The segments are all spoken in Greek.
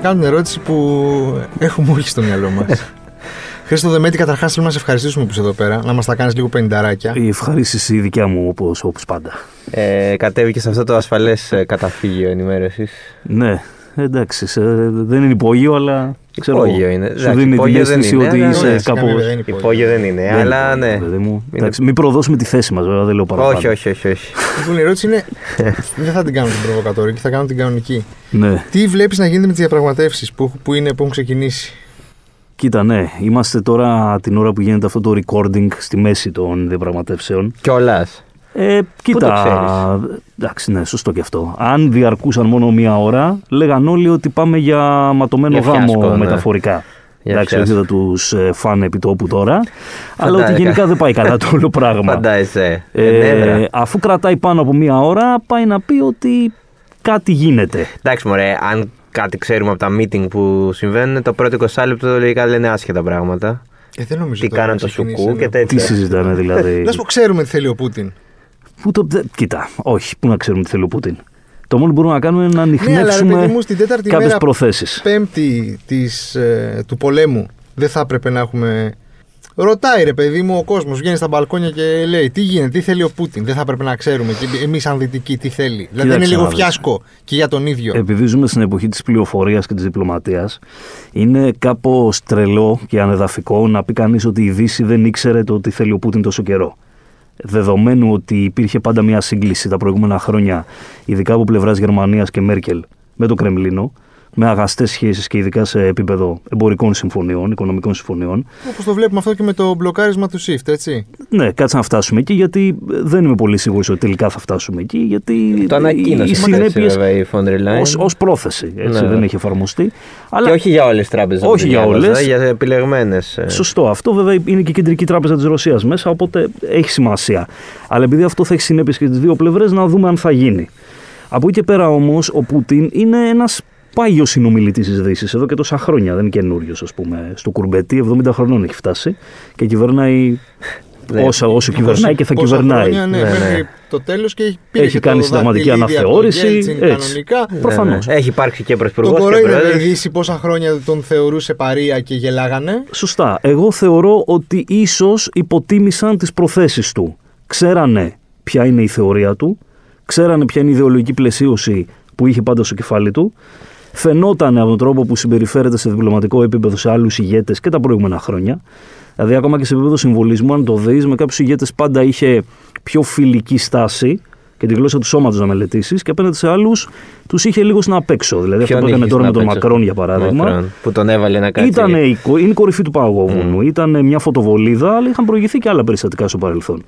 Λοιπόν, θα κάνω την ερώτηση που έχουμε όλοι στο μυαλό μας. Χρήστο Δεμέτη, καταρχάς θέλουμε να σε ευχαριστήσουμε που είσαι εδώ πέρα, να μας τα κάνεις λίγο πενταράκια. Η ευχαρίστηση η δικιά μου όπως όπως πάντα. Ε, κατέβηκες σε αυτό το ασφαλές καταφύγιο ενημέρωσης. Ναι, εντάξει, σε, δεν είναι υπόγειο, αλλά ξέρω, Υπόγειο είναι. σου δίνει την αίσθηση ότι αλλά είσαι ναι, κάπως... δεν είναι υπόγειο. Υπόγειο δεν είναι, Δεν αλλά είναι, ναι. παιδί μου. Είναι- Εντάξει, μην προδώσουμε τη θέση μας, βέβαια, δεν λέω παραπάνω. Όχι, όχι, όχι. όχι. Λοιπόν, η ερώτηση είναι. δεν θα την κάνω την προβοκατορική, θα κάνω την κανονική. Ναι. Τι βλέπεις να γίνεται με τις διαπραγματεύσεις που, που, είναι, που έχουν ξεκινήσει; Κοίτα, ναι, είμαστε τώρα την ώρα που γίνεται αυτό το recording στη μέση των διαπραγματεύσεων. Κιόλας. Ε, κοίτα, το ξέρεις; εντάξει, ναι, σωστό και αυτό. Αν διαρκούσαν μόνο μία ώρα, λέγαν όλοι ότι πάμε για ματωμένο Για γάμο φιάσκο, ναι. μεταφορικά. Για εντάξει, όχι φιάσκο. θα τους ε, φάνε επιτόπου τώρα. αλλά ότι Φαντάζεσαι. γενικά δεν πάει καλά το όλο πράγμα. Φαντάζεσαι. Ε, Ενέδρα. αφού κρατάει πάνω από μία ώρα, πάει να πει ότι κάτι γίνεται. Εντάξει, μωρέ, αν κάτι ξέρουμε από τα meeting που συμβαίνουν, το πρώτο 20 λεπτό λογικά λένε άσχετα πράγματα. Ε, δεν νομίζω Τι τώρα κάναν να το ξεκινήσει σουκού ένα- και τέτοια. Τι συζητάνε δηλαδή. Να σου πω, ξέρουμε τι θέλει ο Πούτιν. Πού το, δε- κοίτα, όχι, πού να ξέρουμε τι θέλει ο Πούτιν. Το μόνο που μπορούμε να κάνουμε είναι να Ναι, αλλά ρε ανοιχνεύσουμε παιδί μου, στην τέταρτη κάποιες μέρα προθέσεις. πέμπτη της, ε, του πολέμου δεν θα έπρεπε να έχουμε. Ρωτάει ρε παιδί μου ο κόσμος, βγαίνει στα μπαλκόνια και λέει τι γίνεται, τι θέλει ο Πούτιν; Δεν θα έπρεπε να ξέρουμε και εμείς σαν δυτικοί τι θέλει. Δηλαδή είναι Κοίταξε λίγο να δεις. φιάσκο και για τον ίδιο. Επειδή ζούμε στην εποχή της πληροφορίας και της διπλωματίας, είναι κάπως τρελό και ανεδαφικό να πει κανείς ότι η Δύση δεν ήξερε το τι θέλει ο Πούτιν τόσο καιρό. Δεδομένου ότι υπήρχε πάντα μια σύγκληση τα προηγούμενα χρόνια, ειδικά από πλευράς Γερμανίας και Μέρκελ με το Κρεμλίνο, με αγαστές σχέσεις και ειδικά σε επίπεδο εμπορικών συμφωνιών, οικονομικών συμφωνιών. Όπως το βλέπουμε αυτό και με το μπλοκάρισμα του SWIFT, έτσι. Ναι, κάτσε να φτάσουμε εκεί, γιατί δεν είμαι πολύ σίγουρος ότι τελικά θα φτάσουμε εκεί, γιατί Το ανακοίνωσε οι έτσι, συνέπειες βέβαια η Φόντερ Λάιν. ως, ως πρόθεση, έτσι, Ναι. δεν έχει εφαρμοστεί. Αλλά Και όχι για όλες τις τράπεζες. Όχι για όλες. Για επιλεγμένες. Σωστό. Αυτό βέβαια είναι και η κεντρική τράπεζα της Ρωσίας μέσα, οπότε έχει σημασία. Αλλά επειδή αυτό θα έχει συνέπειες και στις δύο πλευρές, να δούμε αν θα γίνει. Από εκεί και πέρα όμως, ο Πούτιν είναι ένα πάγιο συνομιλητής της Δύσης εδώ και τόσα χρόνια. Δεν είναι καινούριος, ας πούμε. Στο κουρμπετί 70 χρονών έχει φτάσει και κυβερνάει Ναι. όσα, όσο κυβερνάει και θα Πόσα κυβερνάει. Χρόνια, ναι, Ναι, ναι. μέχρι το τέλος και έχει, πήρε Έχει και κάνει το συνταγματική δαχτυλίδι από τον αναθεώρηση, Γκέλτσιν έτσι. Κανονικά. Προφανώς. Έχει υπάρξει και πρωθυπουργό Τον και κορόιδευε η πρόεδρος. Δύση πόσα χρόνια τον θεωρούσε παρία και γελάγανε; Σωστά. Εγώ θεωρώ ότι ίσως υποτίμησαν τις προθέσεις του. Ξέρανε ποια είναι η θεωρία του, ξέρανε ποια είναι η ιδεολογική πλαισίωση που είχε πάντα στο κεφάλι του, φαινόταν από τον τρόπο που συμπεριφέρεται σε διπλωματικό επίπεδο σε άλλους ηγέτες και τα προηγούμενα χρόνια. Δηλαδή, ακόμα και σε επίπεδο συμβολισμού, αν το δεις, με κάποιους ηγέτες πάντα είχε πιο φιλική στάση και τη γλώσσα του σώματος να μελετήσεις και απέναντι σε άλλους τους είχε λίγο στην απέξω. Δηλαδή, αυτό Ποιον που έκανε είχες τώρα με να τον παίξεις; Μακρόν, για παράδειγμα. Μακρόν, Που τον έβαλε να κάτσει. Ήταν η, κο- είναι η κορυφή του παγόβουνου. Ήταν μια φωτοβολίδα, αλλά είχαν προηγηθεί και άλλα περιστατικά στο παρελθόν.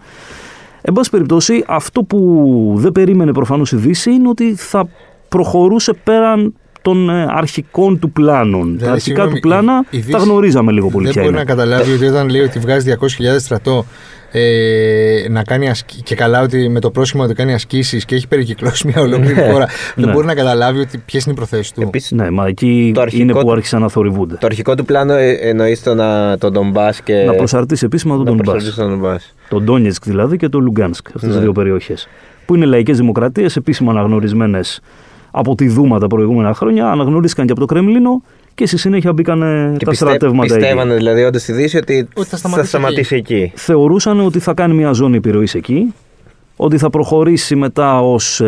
Εν πάση περιπτώσει, αυτό που δεν περίμενε προφανώς η Δύση είναι ότι θα προχωρούσε πέραν των ε, αρχικών του πλάνων. τα Δηλαδή, αρχικά συγγνώμη, του πλάνα η- η τα Δύση γνωρίζαμε λίγο πολύ Δεν ποια μπορεί είναι. να καταλάβει ότι όταν λέει ότι βγάζει 200.000 στρατό ε, να κάνει ασκ... και καλά ότι με το πρόσχημα ότι κάνει ασκήσεις και έχει περικυκλώσει μια ολόκληρη χώρα. δεν Ναι. μπορεί να καταλάβει ότι ποιες είναι οι προθέσεις του. Επίσης, Ναι, μα εκεί Το αρχικό είναι που του- άρχισαν να θορυβούνται. Το αρχικό του πλάνο ε, εννοείς τον, α, τον Ντονμπάς και. Να προσαρτήσει επίσημα τον να Ντονμπάς. προσαρτήσει τον Ντονμπάς. Τον Ντόνιετσκ δηλαδή και το Λουγκάνσκ, αυτές τις Ναι. δύο περιοχές. Που είναι λαϊκές δημοκρατίες, επίσημα αναγνωρισμένες από τη Δούμα τα προηγούμενα χρόνια, αναγνωρίστηκαν και από το Κρεμλίνο και στη συνέχεια μπήκαν Και τα πιστε, στρατεύματα εκεί. πιστεύανε δηλαδή όντως στη Δύση ότι, Ότι θα θα σταματήσει σταματήσει, εκεί. Θεωρούσαν ότι θα κάνει μια ζώνη επιρροής εκεί, ότι θα προχωρήσει μετά ως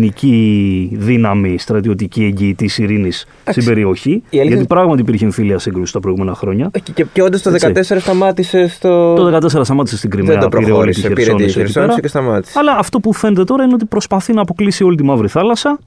ειρηνική δύναμη στρατιωτική εγγυητή ειρήνης στην περιοχή. η αλήθεια- Γιατί πράγματι υπήρχε εμφύλια σύγκρουση τα προηγούμενα χρόνια. Και, και, και όντως το Έτσι. 14 σταμάτησε στο. Το 14 σταμάτησε στην Κρυμαία, Δεν το πήρε όλη προχώρησε. τη Πήρε τη Χερσόνησο εκεί Χερσόνησο πέρα. και σταμάτησε. Αλλά αυτό που φαίνεται τώρα είναι ότι προσπαθεί να αποκλείσει όλη τη Μαύρη Θάλασσα.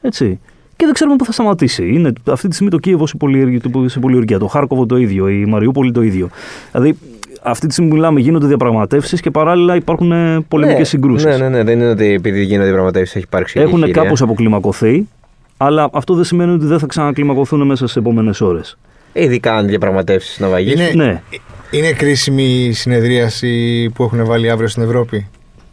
Έτσι. Και δεν ξέρουμε πού θα σταματήσει. Είναι αυτή τη στιγμή το Κίεβο σε πολυεργία, σε πολυεργία, το Χάρκοβο το ίδιο, η Μαριούπολη το ίδιο. Δηλαδή, αυτή τη στιγμή που μιλάμε γίνονται διαπραγματεύσεις και παράλληλα υπάρχουν πολεμικές ναι, συγκρούσεις. Ναι, ναι, ναι. Δεν είναι ότι επειδή γίνονται διαπραγματεύσεις έχει υπάρξει. Έχουν εγχείρια. κάπως αποκλιμακωθεί, αλλά αυτό δεν σημαίνει ότι δεν θα ξανακλιμακωθούν μέσα στις επόμενες ώρες. Ειδικά αν διαπραγματεύσεις να βαγίσουν. Είναι, Ναι. είναι κρίσιμη η συνεδρίαση που έχουν βάλει αύριο στην Ευρώπη;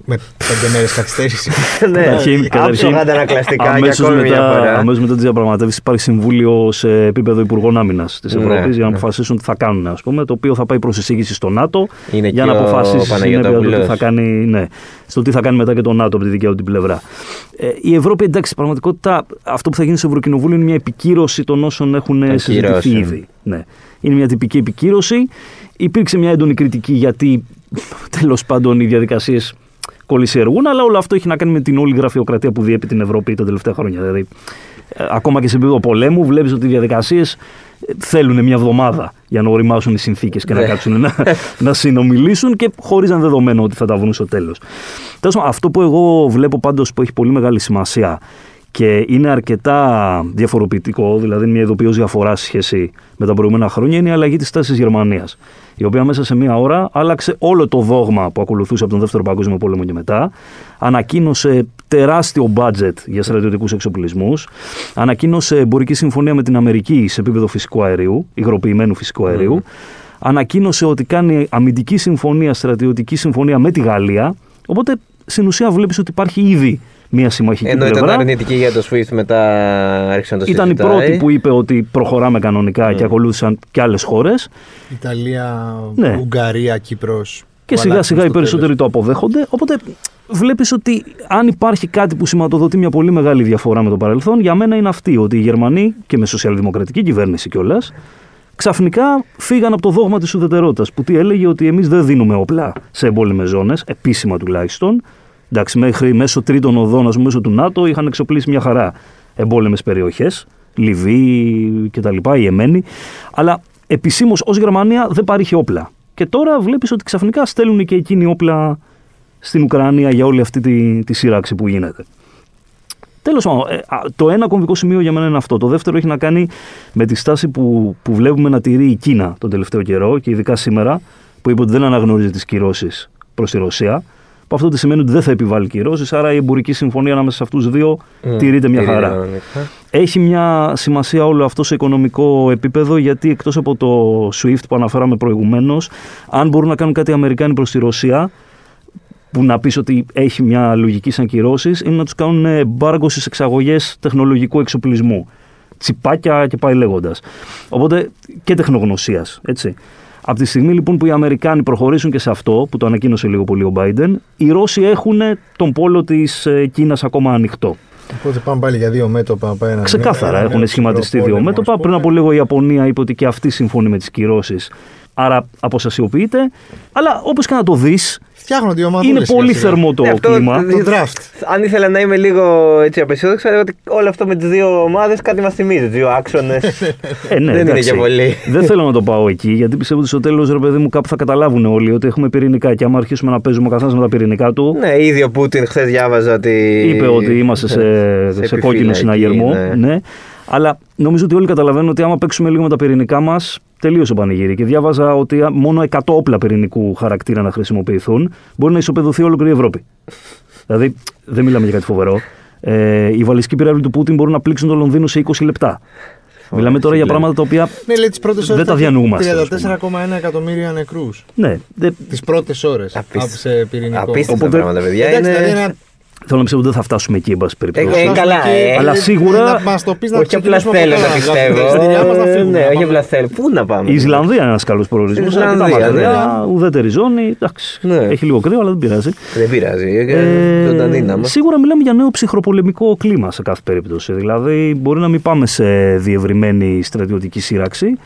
Με πέντε μέρες καθυστέρηση. ναι, Καταρχήν- καταρχήν, άψογα αντανακλαστικά και αμέσως ακόμη μια μετά, φορά. αμέσως μετά τις διαπραγματεύσεις υπάρχει συμβούλιο σε επίπεδο Υπουργών Άμυνας της Ναι, Ευρώπης για να ναι. αποφασίσουν τι θα κάνουν, ας πούμε, το οποίο θα πάει προς εισήγηση στο ΝΑΤΟ Είναι για και να ο αποφασίσει στη συνέπεια το τι Παναγιώτοπουλος. θα κάνει, ναι, στο τι θα κάνει μετά και το ΝΑΤΟ από τη δικιά του την πλευρά. Ε, η Ευρώπη, εντάξει, στην πραγματικότητα αυτό που θα γίνει στο Ευρωκοινοβούλιο είναι μια επικύρωση των όσων έχουν Των συζητηθεί κυρώσεων. ήδη. Ναι. Είναι μια τυπική επικύρωση. Υπήρξε μια έντονη κριτική γιατί τέλος πάντων οι διαδικασίες κολλησιεργούν, αλλά όλο αυτό έχει να κάνει με την όλη γραφειοκρατία που διέπει την Ευρώπη τα τελευταία χρόνια. Δηλαδή, ε, ακόμα και σε επίπεδο πολέμου, βλέπεις ότι οι διαδικασίες θέλουν μια εβδομάδα για να οριμάσουν οι συνθήκες και να Ναι. κάτσουν να, να συνομιλήσουν και χωρίς να είναι δεδομένο ότι θα τα βρουν στο τέλος. Τέλος πάντων, αυτό που εγώ βλέπω πάντως που έχει πολύ μεγάλη σημασία και είναι αρκετά διαφοροποιητικό, δηλαδή μια ειδοποιώς διαφορά σε σχέση με τα προηγούμενα χρόνια, είναι η αλλαγή της τάσης τη Γερμανίας. Η οποία μέσα σε μία ώρα άλλαξε όλο το δόγμα που ακολουθούσε από τον Δεύτερο Παγκόσμιο Πόλεμο και μετά. Ανακοίνωσε τεράστιο budget για στρατιωτικούς εξοπλισμούς. Ανακοίνωσε εμπορική συμφωνία με την Αμερική σε επίπεδο φυσικού αερίου, υγροποιημένου φυσικού αερίου. Ανακοίνωσε ότι κάνει αμυντική συμφωνία, στρατιωτική συμφωνία με τη Γαλλία. Οπότε στην ουσία βλέπεις ότι υπάρχει ήδη μια συμμαχική Ενώ πλευρά. ήταν αρνητική για το SWIFT, μετά άρχισε να το Ήταν η συζητάει. πρώτη που είπε ότι προχωράμε κανονικά και ακολούθησαν και άλλες χώρες. Ιταλία, Ναι. Ουγγαρία, Κύπρος. Και που σιγά αλλάξαν σιγά οι στο περισσότεροι τέλος. το αποδέχονται. Οπότε βλέπεις ότι αν υπάρχει κάτι που σηματοδοτεί μια πολύ μεγάλη διαφορά με το παρελθόν, για μένα είναι αυτή. Ότι οι Γερμανοί και με σοσιαλδημοκρατική κυβέρνηση κιόλας, ξαφνικά φύγαν από το δόγμα της ουδετερότητας. Που τι έλεγε ότι εμείς δεν δίνουμε όπλα σε εμπόλεμες ζώνες, επίσημα τουλάχιστον. Εντάξει, μέχρι μέσω τρίτων οδών, ας πούμε, μέσω του ΝΑΤΟ, είχαν εξοπλίσει μια χαρά εμπόλεμες περιοχές. Λιβύη κτλ. η Εμένη. Αλλά επισήμως ως Γερμανία δεν παρήχε όπλα. Και τώρα βλέπεις ότι ξαφνικά στέλνουν και εκείνοι όπλα στην Ουκρανία για όλη αυτή τη, τη σύραξη που γίνεται. Τέλος πάντων, ε, α, το ένα κομβικό σημείο για μένα είναι αυτό. Το δεύτερο έχει να κάνει με τη στάση που, που βλέπουμε να τηρεί η Κίνα τον τελευταίο καιρό και ειδικά σήμερα, που είπε ότι δεν αναγνωρίζει τις κυρώσεις προς τη Ρωσία. Που αυτό τι σημαίνει ότι δεν θα επιβάλλει κυρώσεις, άρα η εμπορική συμφωνία ανάμεσα σε αυτούς του δύο Μμ, τηρείται μια τηρείται χαρά. κανονικά. Έχει μια σημασία όλο αυτό σε οικονομικό επίπεδο γιατί εκτός από το SWIFT που αναφέραμε προηγουμένως αν μπορούν να κάνουν κάτι οι Αμερικάνοι προς τη Ρωσία που να πεις ότι έχει μια λογική σαν κυρώσεις είναι να τους κάνουν εμπάργκο στις εξαγωγές τεχνολογικού εξοπλισμού. Τσιπάκια και πάει λέγοντας. Οπότε και τεχνογνωσίας, έτσι. Από τη στιγμή λοιπόν που οι Αμερικάνοι προχωρήσουν και σε αυτό, που το ανακοίνωσε λίγο πολύ ο Biden, οι Ρώσοι έχουν τον πόλο της ε, Κίνας ακόμα ανοιχτό. Οπότε πάμε πάλι για δύο μέτωπα. πάει ένα Ξεκάθαρα νέο- ένα έχουν νέο σχηματιστεί δύο πόλεμο, μέτωπα. ας Πριν πούμε. από λίγο η Ιαπωνία είπε ότι και αυτή συμφωνεί με τις κυρώσεις. Άρα αποστασιοποιείται. Αλλά όπως και να το δεις, Φτιάχνονται οι ομάδες είναι σιγά πολύ σιγά. θερμό το Ναι, αυτό κλίμα. δι- Το draft. Αν ήθελα να είμαι λίγο έτσι απεσιόδοξο, θα έλεγα ότι όλο αυτό με τις δύο ομάδες κάτι μας θυμίζει. Δύο άξονες. Ε, ναι, Δεν είναι εντάξει. και πολύ. Δεν θέλω να το πάω εκεί, γιατί πιστεύω ότι στο τέλος, ρε παιδί μου, κάπου θα καταλάβουν όλοι ότι έχουμε πυρηνικά. Και άμα αρχίσουμε να παίζουμε ο καθένα με τα πυρηνικά του, ναι, ήδη ο Πούτιν χθες διάβαζα ότι. είπε ότι είμαστε σε, σε, σε κόκκινο επιφυλακή, συναγερμό. ναι. Ναι. Αλλά νομίζω ότι όλοι καταλαβαίνουν ότι άμα παίξουμε λίγο με τα πυρηνικά μας, τελείωσε ο πανηγύρι. Και διάβαζα ότι μόνο 100 όπλα πυρηνικού χαρακτήρα να χρησιμοποιηθούν μπορεί να ισοπεδωθεί ολόκληρη η Ευρώπη. δηλαδή, δεν μιλάμε για κάτι φοβερό. Ε, οι βαλιστικοί πυράβλοι του Πούτιν μπορούν να πλήξουν το Λονδίνο σε 20 λεπτά. Μιλάμε τώρα για φίλε. πράγματα τα οποία. Ναι, λέει τις πρώτες Δεν ώρες. τα διανοούμαστε, ας πούμε. 34,1 εκατομμύρια νεκρούς. Ναι, δεν, Τις πρώτες ώρες. Απίστευτο. σε πυρηνικό. Απίστευτα Οπότε- πράγματα, παιδιά. Εντάξει, είναι... δηλαδή ένα θέλω να πιστεύω ότι δεν θα φτάσουμε εκεί, εν πάση περιπτώσει. Ε, ε, καλά, ε. Αλλά σίγουρα- Να μας το πεις να Όχι απλά ξεκινήσουμε θέλω από να καλά, πιστεύω. τα εισιτήριά μας να Ε, φύγουν, Ναι, να όχι πάμε. απλά θέλω. Πού να πάμε; Η Ισλανδία είναι ένας καλός προορισμός. Η Αρκετά Ισλανδία, μακριά, ουδέτερη ζώνη. Εντάξει, Ναι. Έχει λίγο κρύο, αλλά δεν πειράζει. Δεν πειράζει. Ε, Ε, ζωντανή να είμαστε. σίγουρα μιλάμε για νέο ψυχροπολεμικό κλίμα σε κάθε περίπτωση. Δηλαδή, μπορεί να μην πάμε σε διευρυμένη στρατιωτική σύραξη,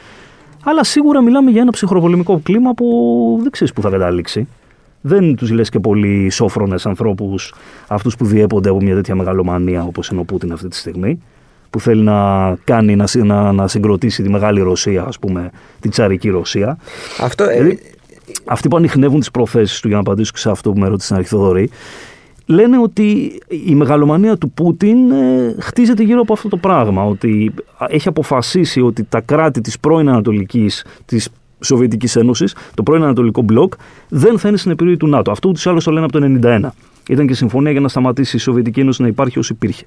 αλλά σίγουρα μιλάμε για ένα ψυχροπολεμικό κλίμα που δεν ξέρεις που θα καταλήξει. Δεν τους λες και πολύ σόφρονες ανθρώπους, αυτούς που διέπονται από μια τέτοια μεγαλομανία όπως είναι ο Πούτιν αυτή τη στιγμή, που θέλει να κάνει να, συ- να, να συγκροτήσει τη μεγάλη Ρωσία, ας πούμε, την τσαρική Ρωσία. Αυτό. ε, Δηλαδή, αυτοί που ανοιχνεύουν τις προθέσεις του, για να απαντήσω και σε αυτό που με ρώτησε στην αρχή Θοδωρή, λένε ότι η μεγαλομανία του Πούτιν ε, χτίζεται γύρω από αυτό το πράγμα. Ότι έχει αποφασίσει ότι τα κράτη της πρώην Ανατολικής, της Σοβιετικής Ένωσης, το πρώην Ανατολικό μπλοκ, δεν θα είναι στην επιρροή του ΝΑΤΟ. Αυτό ούτως ή άλλως το λένε από το 1991. Ήταν και συμφωνία για να σταματήσει η Σοβιετική Ένωση να υπάρχει όσο υπήρχε.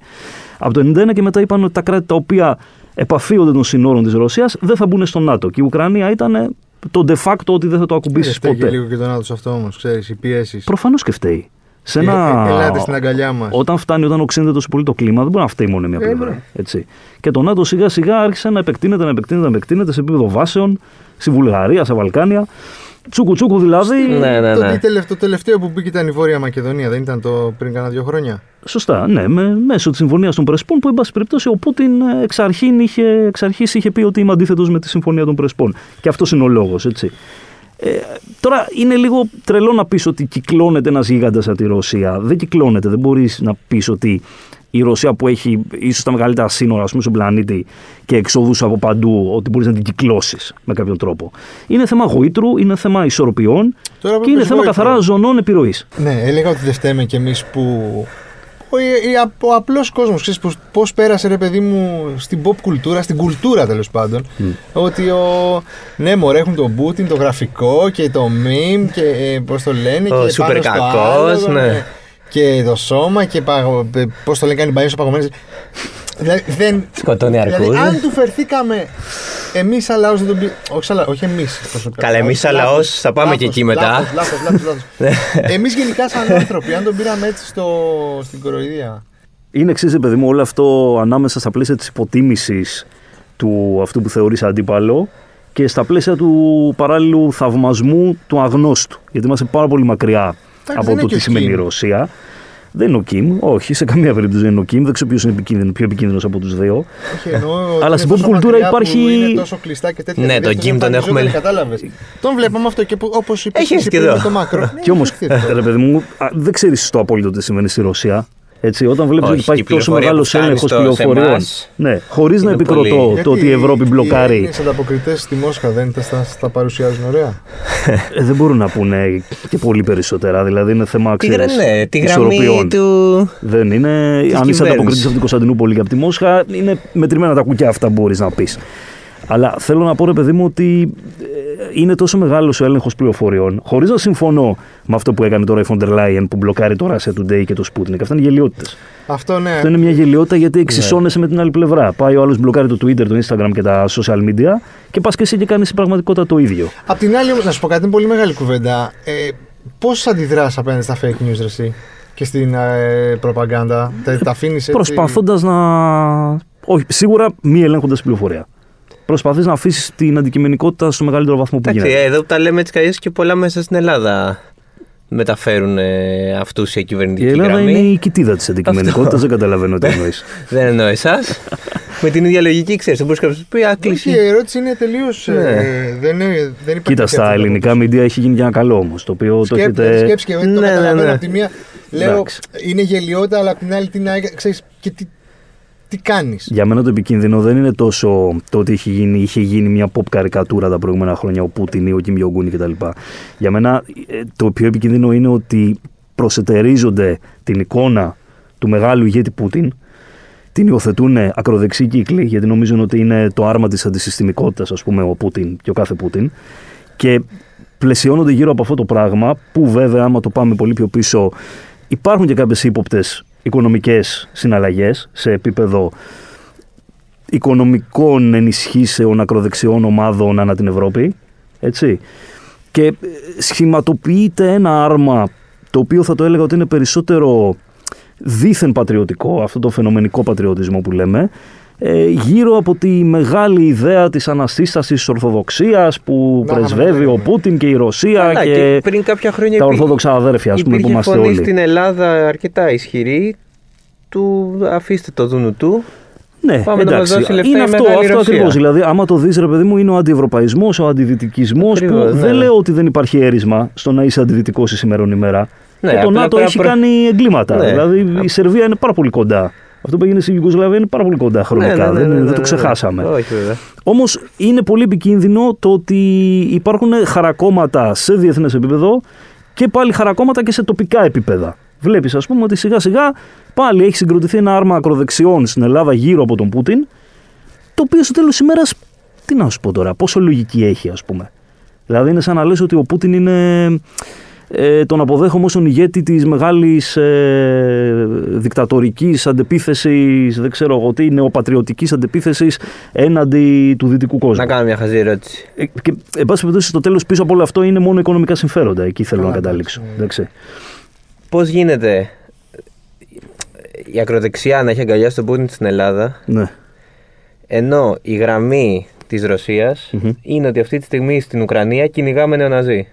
Από το 1991 και μετά είπαν ότι τα κράτη τα οποία επαφίονται των συνόρων της Ρωσίας δεν θα μπουν στο ΝΑΤΟ. Και η Ουκρανία ήταν το de facto ότι δεν θα το ακουμπήσει Δεν φταίει ποτέ. λίγο και τον άλλο αυτό όμως, ξέρεις, οι πιέσεις. Προφανώς και φταίει. Σε Ε, ένα... ε, ελάτε στην αγκαλιά μας. Όταν φτάνει, όταν οξύνεται τόσο πολύ το κλίμα, δεν μπορεί να φταίει μόνο μια Ε, πλευρά. ναι. Έτσι. Και το ΝΑΤΟ σιγά σιγά άρχισε να επεκτείνεται, να επεκτείνεται, να επεκτείνεται σε επίπεδο βάσεων, στη Βουλγαρία, στα Βαλκάνια. Τσούκου τσούκου δηλαδή. Ναι, ναι, το, ναι. τι τελευταίο, το τελευταίο που μπήκε ήταν η Βόρεια Μακεδονία, δεν ήταν το πριν κάνα δύο χρόνια; Σωστά, ναι, με, μέσω της συμφωνίας των Πρεσπών που, εν πάση περιπτώσει, ο Πούτιν ε, εξ, αρχήν είχε, εξ αρχής είχε πει ότι είμαι αντίθετος με τη συμφωνία των Πρεσπών. Και αυτός είναι ο λόγος, έτσι. Ε, τώρα είναι λίγο τρελό να πεις ότι κυκλώνεται ένας γίγαντας από τη Ρωσία. Δεν κυκλώνεται, δεν μπορείς να πεις ότι η Ρωσία που έχει ίσως τα μεγαλύτερα σύνορα ας πούμε, στον πλανήτη και εξόδους από παντού, ότι μπορείς να την κυκλώσεις με κάποιον τρόπο. Είναι θέμα γοήτρου, είναι θέμα ισορροπιών Τώρα που και είναι είπες θέμα γόητρο. καθαρά ζωνών επιρροής. Ναι, έλεγα ότι δεν φταίμε κι εμείς που. Ο, η- α- ο απλός κόσμος, ξέρεις πώ πέρασε ρε παιδί μου στην pop κουλτούρα, στην κουλτούρα τέλος πάντων. Ότι ο. Ναι, μωρέ, έχουν τον Πούτιν, το γραφικό και το meme και ε, πώς το λένε. Ο και σούπερ πάνω στο κακός, άλλο, ναι. Και το σώμα και πώς το λένε, κάνει μπανιό παγωμένες. Δηλαδή, δεν, Σκοτώνει δηλαδή, αρκούδες. αν του φερθήκαμε εμείς σαν λαό δεν τον πει. Όχι, σαν λαό, όχι εμείς. Καλά, εμείς σαν λαός θα πάμε και εκεί μετά. Λάθος, λάθος, λάθος. Εμείς γενικά σαν άνθρωποι, αν τον πήραμε έτσι στο, στην κοροϊδία. Είναι εξή, παιδί μου, όλο αυτό ανάμεσα στα πλαίσια της υποτίμησης του αυτού που θεωρείς αντίπαλο και στα πλαίσια του παράλληλου θαυμασμού του αγνώστου. Γιατί είμαστε πάρα πολύ μακριά δεν από είναι το και τι ο σημαίνει η Κιμ. Ρωσία. Δεν είναι ο Κιμ, όχι, σε καμία περίπτωση δεν είναι ο Κιμ. Δεν ξέρω ποιος είναι επικίνδυνο, πιο επικίνδυνος από τους δύο. Όχι, εννοώ ότι Αλλά είναι στην τόσο pop κουλτούρα μακριά που υπάρχει- Είναι τόσο κλειστά και τέτοια. Ναι, δηλαδή τον αυτός Kim τον εμφανιζόταν, έχουμε- Κατάλαβες. Τον βλέπαμε αυτό και όπως είπε Έχει εσύ και πριν εδώ. με το Μάκρο. Ναι, Κι όμως, έχει έρθει εδώ. ρε παιδί μου, α, δεν ξέρεις το απόλυτο τι συμβαίνει στη Ρωσία. Έτσι, όταν βλέπεις Όχι, ότι υπάρχει και η τόσο πληροφορία μεγάλος που φτάνει έλεγχος στο- σε πληροφοριών. εμάς Ναι, χωρίς να είναι επικροτώ πολύ- το ότι η Ευρώπη Οι μπλοκάρει. Έλληνες ανταποκριτές στη Μόσχα δεν τα, στα, στα παρουσιάζουν ωραία; Ε, δεν μπορούν να πούνε και πολύ περισσότερα. Δηλαδή είναι θέμα Τη, γρα- ξέρεις, ναι, τη γραμμή ισορροπιών. του. Δεν είναι. Αν είσαι κυβέρνησης. ανταποκριτής από την Κωνσταντινούπολη και από τη Μόσχα, είναι μετρημένα τα κουκιά αυτά που μπορείς να πεις. Αλλά θέλω να πω, ρε παιδί μου, ότι ε, είναι τόσο μεγάλος ο έλεγχος πληροφοριών, χωρίς να συμφωνώ με αυτό που έκανε τώρα η Φοντερ Λάιεν που μπλοκάρει το Russia Today και το Sputnik. Αυτά είναι γελιότητες. Αυτό ναι. Αυτό είναι μια γελιότητα γιατί εξισώνεσαι με την άλλη πλευρά. Πάει ο άλλος μπλοκάρει το Twitter, το Instagram και τα social media και πας και εσύ και κάνεις στην πραγματικότητα το ίδιο. Απ' την άλλη, όμως, να σου πω κάτι, είναι πολύ μεγάλη κουβέντα. Ε, Πώς αντιδράς απέναντι στα fake news, ρε, εσύ, και στην ε, προπαγάνδα; Τα, τα αφήνεις έτσι; Προσπαθώντας να. Όχι, σίγουρα μη ελέγχοντας την πληροφορία. Προσπαθείς να αφήσεις την αντικειμενικότητα στο μεγαλύτερο βαθμό που Εντάξει, γίνεται. εδώ που τα λέμε έτσι καλώς και πολλά μέσα στην Ελλάδα μεταφέρουν ε, αυτούς η Η κυβερνητική Ελλάδα γραμμή. είναι η κοιτίδα της αντικειμενικότητας, δεν καταλαβαίνω τι εννοείς. Δεν εννοώ εσάς. Με την ίδια λογική, ξέρεις. Δεν μπορείς κάποιος να πει Α, Όχι, κλείσει. η ερώτηση είναι τελείως. Ναι. Ε, δεν, είναι, δεν υπάρχει Κοίτα, τέτοια στα από ελληνικά πίσω. μίντια έχει γίνει και ένα καλό όμως. Το οποίο το Σκέψη, έχετε. σκέψη και εγώ το Ναι, ναι, καταλαβαίνω ναι. από τη μία. Λέω Εντάξει. είναι γελιότητα, αλλά απ' την άλλη τι να ξέρεις, και τι, τι κάνεις; Για μένα το επικίνδυνο δεν είναι τόσο το ότι είχε γίνει, είχε γίνει μια pop καρικατούρα τα προηγούμενα χρόνια, ο Πούτιν ή ο Κιμ Ιογκούνι κτλ. Για μένα ε, το πιο επικίνδυνο είναι ότι προσετερίζονται την εικόνα του μεγάλου ηγέτη Πούτιν, την υιοθετούν ακροδεξί κύκλοι, γιατί νομίζουν ότι είναι το άρμα της αντισυστημικότητας, ας πούμε, ο Πούτιν και ο κάθε Πούτιν. Και πλαισιώνονται γύρω από αυτό το πράγμα, που βέβαια, άμα το πάμε πολύ πιο πίσω, υπάρχουν και κάποιες ύποπτες οικονομικές συναλλαγές σε επίπεδο οικονομικών ενισχύσεων ακροδεξιών ομάδων ανά την Ευρώπη. Έτσι. Και ε, σχηματοποιείται ένα άρμα το οποίο θα το έλεγα ότι είναι περισσότερο δίθεν πατριωτικό, αυτό το φαινομενικό πατριωτισμό που λέμε, ε, γύρω από τη μεγάλη ιδέα της αναστήστασης της Ορθοδοξίας που Να, πρεσβεύει ναι, ναι, ο ναι. Πούτιν και η Ρωσία Καλά, και, και πριν κάποια χρόνια τα υπή- Ορθόδοξα αδέρφια ας πούμε, που υπήρχε είμαστε φωνή όλοι. στην Ελλάδα αρκετά ισχυρή. Του αφήστε το δούνου του. Ναι, Πάμε να εντάξει. μας δώσει λεφτά είναι η αυτό, μεγάλη αυτό Ρωσία. ακριβώς. Δηλαδή, άμα το δεις, ρε παιδί μου, είναι ο αντιευρωπαϊσμός, ο αντιδυτικισμό. Που Ακριβώς, ναι. δεν λέω ότι δεν υπάρχει έρισμα στο να είσαι αντιδυτικό η σημερινή ημέρα. Ναι, και το απλά ΝΑΤΟ πρέπει έχει να προ- κάνει εγκλήματα. Ναι. Δηλαδή, η Σερβία είναι πάρα πολύ κοντά. Αυτό που έγινε στην Ιουγκοσλαβία είναι πάρα πολύ κοντά χρονικά. Ναι, ναι, ναι, δεν, ναι, δεν ναι, το ναι. ξεχάσαμε. Όχι, βέβαια. Όμως είναι πολύ επικίνδυνο το ότι υπάρχουν χαρακόμματα σε διεθνές επίπεδο και πάλι χαρακόμματα και σε τοπικά επίπεδα. Βλέπεις, ας πούμε, ότι σιγά σιγά πάλι έχει συγκροτηθεί ένα άρμα ακροδεξιών στην Ελλάδα γύρω από τον Πούτιν, το οποίο στο τέλος της ημέρας, τι να σου πω τώρα, πόσο λογική έχει, ας πούμε. Δηλαδή είναι σαν να λες ότι ο Πούτιν είναι. Ε, τον αποδέχομαι ως τον ηγέτη της μεγάλης ε, δικτατορικής αντεπίθεσης, δεν ξέρω εγώ τι, νεοπατριωτικής αντεπίθεσης έναντι του δυτικού κόσμου. Να κάνω μια χαζή ερώτηση. Ε, και, εν πάση περιπτώσει, στο τέλος πίσω από όλο αυτό είναι μόνο οικονομικά συμφέροντα. Εκεί θέλω Καλά, να καταλήξω. εντάξει, ναι. Εντάξει. πώς γίνεται η ακροδεξιά να έχει αγκαλιάσει τον Πούτιν στην Ελλάδα, Ναι. ενώ η γραμμή της ρωσια είναι ότι αυτή τη στιγμή στην Ουκρανία κυνηγάμε νεοναζί;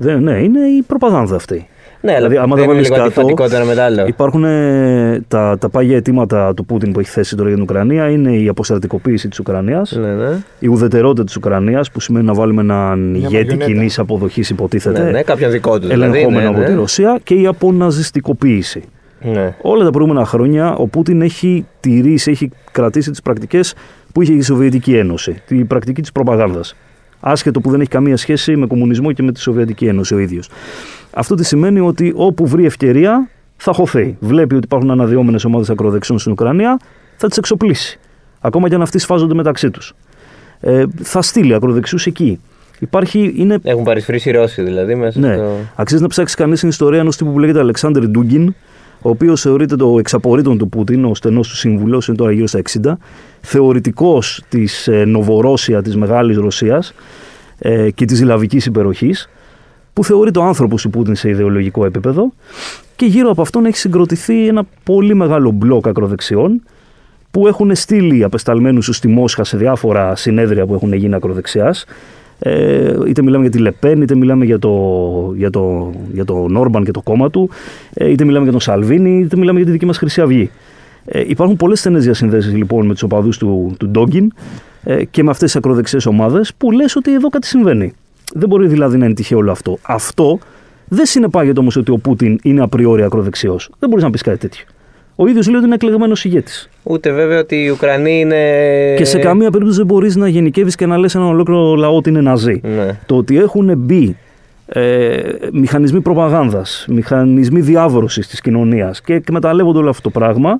Δεν, ναι, είναι η προπαγάνδα αυτή. Ναι, Δηλαδή, αλλά άμα δεν τα είναι βάλεις λίγο κάτω, αντιφατικότερο με τα άλλο. Υπάρχουν ε, τα, τα πάγια αιτήματα του Πούτιν που έχει θέσει τώρα για την Ουκρανία είναι η αποστρατικοποίηση της Ουκρανίας, Ναι, ναι. η ουδετερότητα της Ουκρανίας, που σημαίνει να βάλουμε έναν ηγέτη μαριονέτα. κοινής αποδοχής, υποτίθεται, ναι, ναι, κάποιον δικό του. Δηλαδή, ελεγχόμενο ναι, από τη ναι. Ρωσία και η αποναζιστικοποίηση. Ναι. Όλα τα προηγούμενα χρόνια ο Πούτιν έχει τηρήσει, έχει κρατήσει τις πρακτικές που είχε η Σοβιετική Ένωση. Τη πρακτική της προπαγάνδας. Άσχετο που δεν έχει καμία σχέση με κομμουνισμό και με τη Σοβιετική Ένωση ο ίδιος. Αυτό τι σημαίνει ότι όπου βρει ευκαιρία θα χωθεί. Βλέπει ότι υπάρχουν αναδυόμενες ομάδες ακροδεξιών στην Ουκρανία, θα τις εξοπλίσει. Ακόμα και αν αυτοί σφάζονται μεταξύ τους. Ε, θα στείλει ακροδεξιούς εκεί. Υπάρχει, είναι Έχουν παρισφρήσει οι Ρώσοι δηλαδή μέσα ναι. στο. Αξίζει να ψάξει κανείς την ιστορία ενός τύπου που λέγεται Αλεξάνδρ Ντούγκιν, ο οποίος θεωρείται το εξαπορρίτων του Πούτιν, ο στενός του σύμβουλο, είναι τώρα γύρω στα 60, θεωρητικός της ε, Νοβορώσια, της Μεγάλης Ρωσίας ε, και της Λαβική υπεροχής, που θεωρείται ο άνθρωπος του Πούτιν σε ιδεολογικό επίπεδο. Και γύρω από αυτόν έχει συγκροτηθεί ένα πολύ μεγάλο μπλοκ ακροδεξιών που έχουν στείλει απεσταλμένους τους στη Μόσχα σε διάφορα συνέδρια που έχουν γίνει ακροδεξιάς. Ε, είτε μιλάμε για τη Λεπέν, είτε μιλάμε για, το, για, το, για τον Όρμπαν και το κόμμα του, ε, είτε μιλάμε για τον Σαλβίνη, είτε μιλάμε για τη δική μας Χρυσή Αυγή. Ε, υπάρχουν πολλές στενές διασυνδέσεις λοιπόν με τους οπαδούς του, του Ντόγκιν ε, και με αυτές τις ακροδεξιές ομάδες που λες ότι εδώ κάτι συμβαίνει. Δεν μπορεί δηλαδή να είναι τυχαίο όλο αυτό. Αυτό δεν συνεπάγεται όμως ότι ο Πούτιν είναι απριόρι ακροδεξιός. Δεν μπορείς να πεις κάτι τέτοιο. Ο ίδιος λέει ότι είναι εκλεγμένος ηγέτης. Ούτε βέβαια ότι οι Ουκρανοί είναι. Και σε καμία περίπτωση δεν μπορείς να γενικεύεις και να λες έναν ολόκληρο λαό ότι είναι ναζί. Ναι. Το ότι έχουν μπει ε, μηχανισμοί προπαγάνδας, μηχανισμοί διάβρωσης της κοινωνίας και εκμεταλλεύονται όλο αυτό το πράγμα,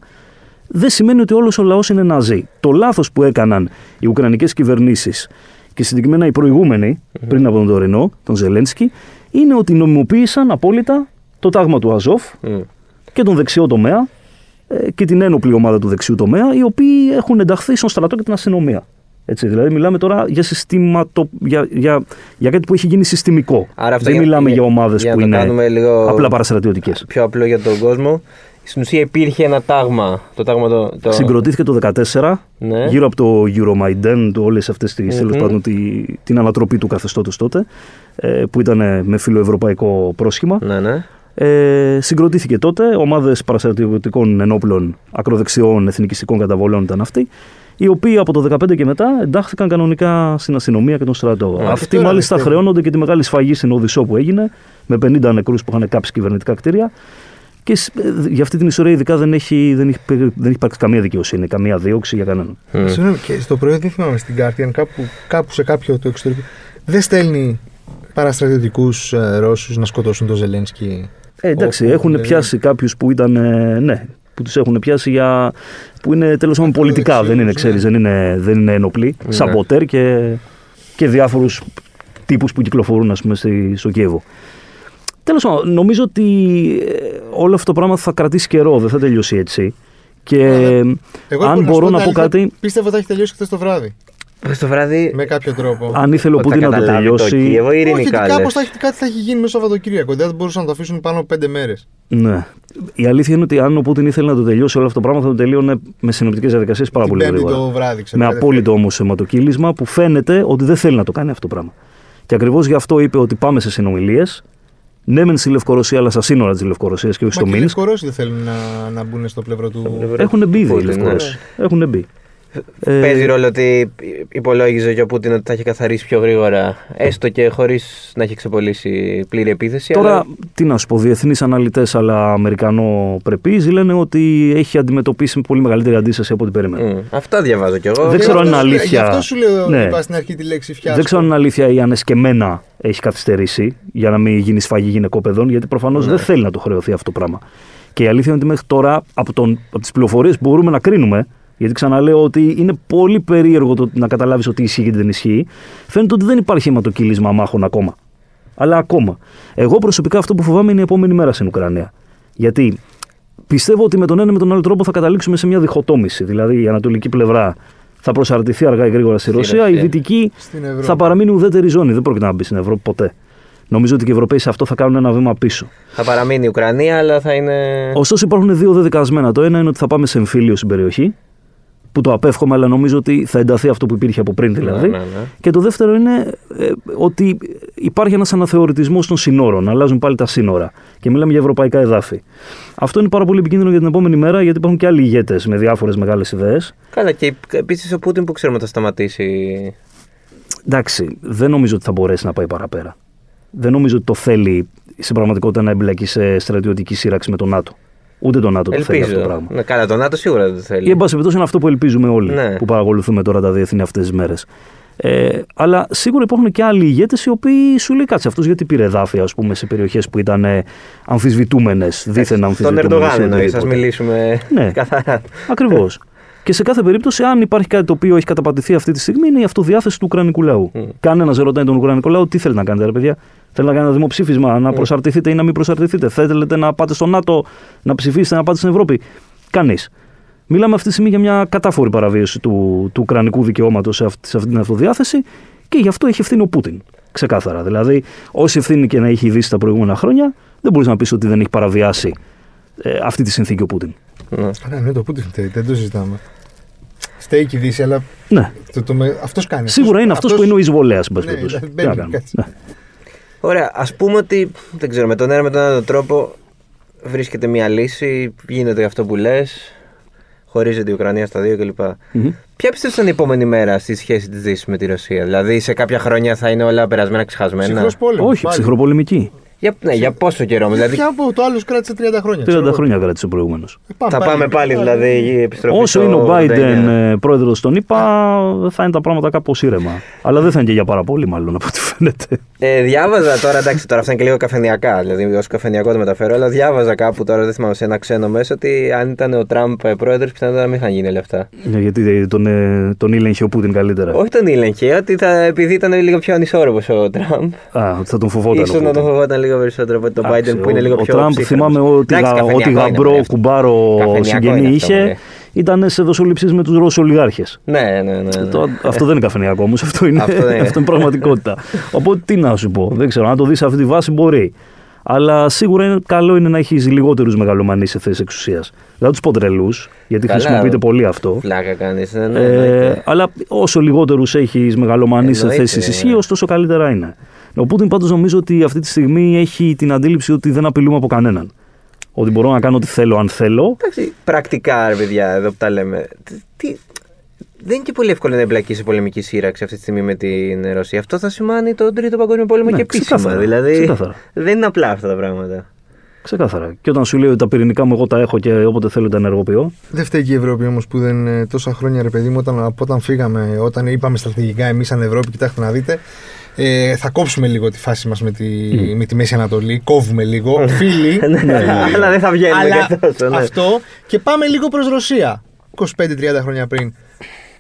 δεν σημαίνει ότι όλος ο λαός είναι ναζί. Το λάθος που έκαναν οι Ουκρανικές κυβερνήσεις και συγκεκριμένα οι προηγούμενοι, πριν από τον τωρινό, τον Ζελένσκι, είναι ότι νομιμοποίησαν απόλυτα το τάγμα του Αζόφ Μμ. και τον δεξιό τομέα ε, και την ένοπλη ομάδα του δεξιού τομέα, οι οποίοι έχουν ενταχθεί στον στρατό και την αστυνομία. Έτσι, δηλαδή, μιλάμε τώρα για, συστηματο... για, για, για κάτι που έχει γίνει συστημικό. Άρα αυτό Δεν για- μιλάμε για, για- ομάδες για που να το είναι κάνουμε λίγο- απλά παραστρατιωτικές. Πιο απλό για τον κόσμο. Στην ουσία υπήρχε ένα τάγμα. Το τάγμα το. το... Συγκροτήθηκε το 2014 Ναι. γύρω από το Euromaidan, το, όλες αυτές τις, τέλος πάντων, τη, την ανατροπή του καθεστώτος τότε, ε, που ήταν ε, με φιλοευρωπαϊκό πρόσχημα. Ναι, ναι. Ε, συγκροτήθηκε τότε, ομάδες παραστρατιωτικών ενόπλων ακροδεξιών εθνικιστικών καταβολών ήταν αυτοί, οι οποίοι από το 2015 και μετά εντάχθηκαν κανονικά στην αστυνομία και τον στρατό. Αυτοί τώρα μάλιστα πιστεύω. χρεώνονται και τη μεγάλη σφαγή στην Οδυσσό που έγινε, με 50 νεκρούς που είχαν κάψει κυβερνητικά κτίρια. Και σ- ε, για αυτή την ιστορία ειδικά δεν έχει, δεν έχει, δεν έχει υπάρξει καμία δικαιοσύνη, καμία δίωξη για κανέναν. Συγγνώμη, και στο πρωί δεν θυμάμαι στην Guardian, κάπου, κάπου σε κάποιο το εξωτερικό. Δεν στέλνει παραστρατιωτικούς ε, Ρώσους να σκοτώσουν τον Ζελένσκι. Ε, εντάξει, Όπου, έχουν δηλαδή. πιάσει κάποιους που ήταν. ε, ναι, που τους έχουν πιάσει για. που είναι τέλος πάντων πολιτικά, δεν είναι, Ακροδεξιούς, ξέρεις, δεν είναι, δεν είναι ένοπλοι. Ναι. Σαμποτέρ και, και διάφορους τύπους που κυκλοφορούν, ας πούμε, στη, στο Κίεβο. Τέλος πάντων, νομίζω ότι ε, όλο αυτό το πράγμα θα κρατήσει καιρό, δεν θα τελειώσει έτσι. Και Εγώ αν σου μπορώ πω να την πω αλήθεια, κάτι, Πίστευα ότι θα έχει τελειώσει χθες το βράδυ. Χθες το βράδυ. Με κάποιο τρόπο. αν ήθελε ο ότι θα Πούτιν να το καταλάβει Το τελειώσει. Κίεβο Όχι, ότι ειρηνικά. κάπως λες. θα έχει, κάτι θα έχει γίνει μέσα στο Σαββατοκύριακο. Δεν θα μπορούσαν να το αφήσουν πάνω από πέντε μέρες. Ναι. Η αλήθεια είναι ότι αν ο Πούτιν ήθελε να το τελειώσει όλο αυτό το πράγμα, θα το τελείωνε με συνοπτικές διαδικασίες πάρα Την πολύ Πέμπτη γρήγορα. το βράδυ, ξέρω. με κάτι απόλυτο όμω αιματοκύλισμα που φαίνεται ότι δεν θέλει να το κάνει αυτό το πράγμα. Και ακριβώς γι' αυτό είπε ότι πάμε σε συνομιλίες. Ναι, μεν στη Λευκορωσία, αλλά στα σύνορα της Λευκορωσίας και όχι στο Μα και οι Μίνσκ. Λευκορώσοι δεν θέλουν να, να μπουν στο πλευρό του. πλευρό- Έχουν μπει ήδη οι Πούτιν, ναι. Λευκορώσοι. Έχουν μπει. Ε, Παίζει ρόλο ότι υπολόγιζε και ο Πούτιν ότι θα έχει καθαρίσει πιο γρήγορα, έστω και χωρίς να έχει ξεπολύσει πλήρη επίθεση. Τώρα, αλλά- τι να σου πω, διεθνείς αναλυτές αλλά Αμερικανό πρεπή λένε ότι έχει αντιμετωπίσει πολύ μεγαλύτερη αντίσταση από ό,τι περίμενε. Μμ, Αυτά διαβάζω κι εγώ. Δεν ξέρω αν είναι Γι' αυτό- αλήθεια. Γι' αυτό σου λέω, Ναι. είπα στην αρχή τη λέξη φιάσκο. Δεν ξέρω αν είναι αλήθεια ή αν εσκεμμένα έχει καθυστερήσει για να μην γίνει σφαγή γυναικόπαιδων, γιατί προφανώς δεν θέλει να το χρεωθεί αυτό το πράγμα. Και η αλήθεια είναι ότι μέχρι τώρα, από, τον, από τις πληροφορίες που μπορούμε να κρίνουμε, γιατί ξαναλέω ότι είναι πολύ περίεργο το να καταλάβεις ότι ισχύει και δεν ισχύει, φαίνεται ότι δεν υπάρχει αιματοκύλισμα μάχων ακόμα. Αλλά ακόμα. Εγώ προσωπικά αυτό που φοβάμαι είναι η επόμενη μέρα στην Ουκρανία. Γιατί πιστεύω ότι με τον ένα ή με τον άλλο τρόπο θα καταλήξουμε σε μια διχοτόμηση. Δηλαδή η ανατολική πλευρά θα προσαρτηθεί αργά ή γρήγορα στη Ρωσία, η Ρωσία. δυτική Στην Ευρώπη. θα παραμείνει ουδέτερη ζώνη. Δεν πρόκειται να μπει στην Ευρώπη ποτέ. Νομίζω ότι και οι Ευρωπαίοι σε αυτό θα κάνουν ένα βήμα πίσω. Θα παραμείνει η Ουκρανία, αλλά θα είναι. Ωστόσο, υπάρχουν δύο δεδικασμένα. Το ένα είναι ότι θα πάμε σε εμφύλιο στην περιοχή, που το απέφχομαι, αλλά νομίζω ότι θα ενταθεί αυτό που υπήρχε από πριν δηλαδή. Ναι, ναι, ναι. Και το δεύτερο είναι ε, ότι υπάρχει ένας αναθεωρητισμός των συνόρων. Αλλάζουν πάλι τα σύνορα. Και μιλάμε για ευρωπαϊκά εδάφη. Αυτό είναι πάρα πολύ επικίνδυνο για την επόμενη μέρα, γιατί υπάρχουν και άλλοι ηγέτες με διάφορες μεγάλες ιδέες. Καλά, και επίσης ο Πούτιν που ξέρουμε θα σταματήσει. Εντάξει, δεν νομίζω ότι θα μπορέσει να πάει παραπέρα. Δεν νομίζω ότι το θέλει στην πραγματικότητα να εμπλακεί σε στρατιωτική σύραξη με τον ΝΑΤΟ. Ούτε το ΝΑΤΟ το θέλει αυτό το Ελπίζω. πράγμα. Ναι, καλά, το ΝΑΤΟ σίγουρα δεν το Ή, θέλει. εν πάση περιπτώσει, είναι αυτό που ελπίζουμε όλοι Ναι. που παρακολουθούμε τώρα τα διεθνή αυτές τις μέρες. Ε, αλλά σίγουρα υπάρχουν και άλλοι ηγέτες οι οποίοι σου λέει κάτσε αυτό γιατί πήρε εδάφια ας πούμε, σε περιοχές που ήταν ε, αμφισβητούμενες, δίθεν Τον αμφισβητούμενες. Ερντογάν εννοείς, ας μιλήσουμε Ναι. καθαρά. Ακριβώς. Και σε κάθε περίπτωση, αν υπάρχει κάτι το οποίο έχει καταπατηθεί αυτή τη στιγμή, είναι η αυτοδιάθεση του Ουκρανικού λαού. Mm. Κανένας δεν ρωτάει τον Ουκρανικό λαό τι θέλει να κάνετε, ρε παιδιά; Θέλει να κάνει ένα δημοψήφισμα, να προσαρτηθείτε ή να μην προσαρτηθείτε; Θέλετε να πάτε στο ΝΑΤΟ, να ψηφίσετε, να πάτε στην Ευρώπη; Κανείς. Μιλάμε αυτή τη στιγμή για μια κατάφορη παραβίαση του, του Ουκρανικού δικαιώματος σε, αυτή- σε αυτή την αυτοδιάθεση και γι' αυτό έχει ευθύνη ο Πούτιν. Ξεκάθαρα. Δηλαδή, όση ευθύνη και να έχει η Δύση τα προηγούμενα χρόνια, δεν μπορείς να πεις ότι δεν έχει παραβιάσει ε, αυτή τη συνθήκη ο Πούτιν. Ναι. Καλά, ναι, το Πούτιν φταίει, δεν το συζητάμε. Φταίει και η Δύση, αλλά Ναι. το, το, με- αυτός κάνει. Σίγουρα είναι αυτός που είναι ο εισβολέας, εν πάση Ναι, περιπτώσει. δεν Τι να μπαίνει κάνουμε. κάτι. Ναι. Ωραία, ας πούμε ότι δεν ξέρω, με τον ένα με τον άλλο τρόπο βρίσκεται μια λύση, γίνεται αυτό που λες, χωρίζεται η Ουκρανία στα δύο κλπ. Μμμ. Ποια πιστεύεις ότι είναι η επόμενη μέρα στη σχέση της Δύσης με τη Ρωσία, Δηλαδή σε κάποια χρόνια θα είναι όλα περασμένα ξεχασμένα; Ψυχρός πόλεμος, Όχι, πάλι. ψυχροπολεμική. Για, ναι, για πόσο καιρό, δηλαδή. Ποια από το άλλος κράτησε 30 χρόνια. 30 ξέρω εγώ. χρόνια κράτησε προηγούμενος. Ε, Θα πάμε πάλι δηλαδή η επιστροφή. Όσο στο είναι ο 89. Biden πρόεδρος των ΗΠΑ, θα είναι τα πράγματα κάπως ήρεμα. Αλλά δεν θα είναι και για πάρα πολύ, μάλλον από ό,τι φαίνεται. Ε, διάβαζα τώρα, εντάξει, τώρα αυτά είναι και λίγο καφενιακά, δηλαδή ως καφενιακό το μεταφέρω, αλλά διάβαζα κάπου τώρα, δεν θυμάμαι σε ένα ξένο μέσο, ότι αν ήταν ο Τραμπ πρόεδρος, πιθανότατα να μην είχαν γίνει όλα αυτά. Ναι, Γιατί τον, ε, τον ήλεγχε ο Πούτιν καλύτερα. Όχι τον ήλεγχε, ότι θα, επειδή ήταν λίγο πιο ανισόρροπος ο Τραμπ. Α, ότι θα τον φοβόταν. ο ίσως να τον Πούτιν. φοβόταν λίγο περισσότερο από τον Εντάξει, Biden που είναι ο- λίγο ο πιο. Τραμπ ψύχρεμος. θυμάμαι ότι, Εντάξει, γα, καφενιακό ότι είναι γαμπρό, αυτό. κουμπάρο Καφενιακό συγγενή είναι αυτό, είχε. Ναι. Ήταν σε δοσοληψίες με τους Ρώσους ολιγάρχες. Ναι, ναι, ναι. ναι. Το- αυτό δεν είναι καφενειακό όμως, αυτό είναι, Αυτό αυτό δεν είναι. είναι πραγματικότητα. Οπότε τι να σου πω, δεν ξέρω, αν το δεις σε αυτή τη βάση μπορεί. Αλλά σίγουρα είναι, καλό είναι να έχεις λιγότερους μεγαλομανείς σε θέσεις εξουσίας. Δεν τους πω τρελού, γιατί Καλά. χρησιμοποιείται πολύ αυτό. Φλάκα κάνεις. Ναι, ναι, Ε, εννοείται. αλλά όσο λιγότερους έχεις μεγαλομανείς σε Εννοείται, θέσεις ναι. ισχύω, τόσο καλύτερα είναι. Ο Πούτιν πάντως νομίζω ότι αυτή τη στιγμή έχει την αντίληψη ότι δεν απειλούμε από κανέναν. Ότι μπορώ να κάνω ό,τι θέλω αν θέλω. Εντάξει, πρακτικά, ρε παιδιά, εδώ που τα λέμε. τι- Τι, δεν είναι και πολύ εύκολο να εμπλακείς σε πολεμική σύραξη αυτή τη στιγμή με την Ρωσία. Αυτό θα σημάνει τον Τρίτο Παγκόσμιο Πόλεμο Ναι, και επίσημα. ξεκάθαρα, Δηλαδή, ξεκάθαρα. δεν είναι απλά αυτά τα πράγματα. Ξεκάθαρα. Και όταν σου λέει ότι τα πυρηνικά μου εγώ τα έχω και όποτε θέλω τα ενεργοποιώ. Δεν φταίει και η Ευρώπη όμως που δεν ε, τόσα χρόνια, ρε παιδί μου, όταν, από όταν φύγαμε, όταν είπαμε στρατηγικά εμείς σαν Ευρώπη, κοιτάξτε να δείτε, ε, θα κόψουμε λίγο τη φάση μας με, τη, με τη Μέση Ανατολή. Κόβουμε λίγο. Φίλοι. Ναι, αλλά δεν θα βγαίνουμε Αλλά και τόσο, ναι. αυτό και πάμε λίγο προς Ρωσία. 25-30 χρόνια πριν.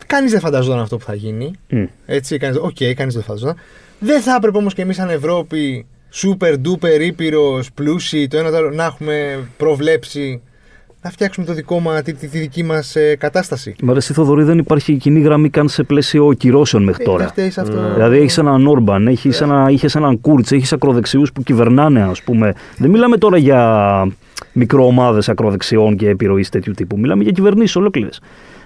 Κανείς δεν φανταζόταν αυτό που θα γίνει. Μμ. Έτσι, κανείς, οκ, κανείς δεν φανταζόταν. Δεν θα έπρεπε όμως και εμείς σαν Ευρώπη, super duper ήπειρος, πλούσιοι, το ένα το άλλο, να έχουμε προβλέψει να φτιάξουμε το δικό μας, τη, τη, τη δική μας κατάσταση. Μα ρε, εσύ, Θοδωρή, δεν υπάρχει κοινή γραμμή καν σε πλαίσιο κυρώσεων μέχρι Ε, δεν τώρα. φταίει σε αυτό. Δηλαδή έχεις έναν Όρμπαν, έχεις ένα, είχες έναν Κούρτς, έχεις ακροδεξιούς που κυβερνάνε ας πούμε. Δεν μιλάμε τώρα για μικροομάδες ακροδεξιών και επιρροής τέτοιου τύπου. Μιλάμε για κυβερνήσεις ολόκληρες.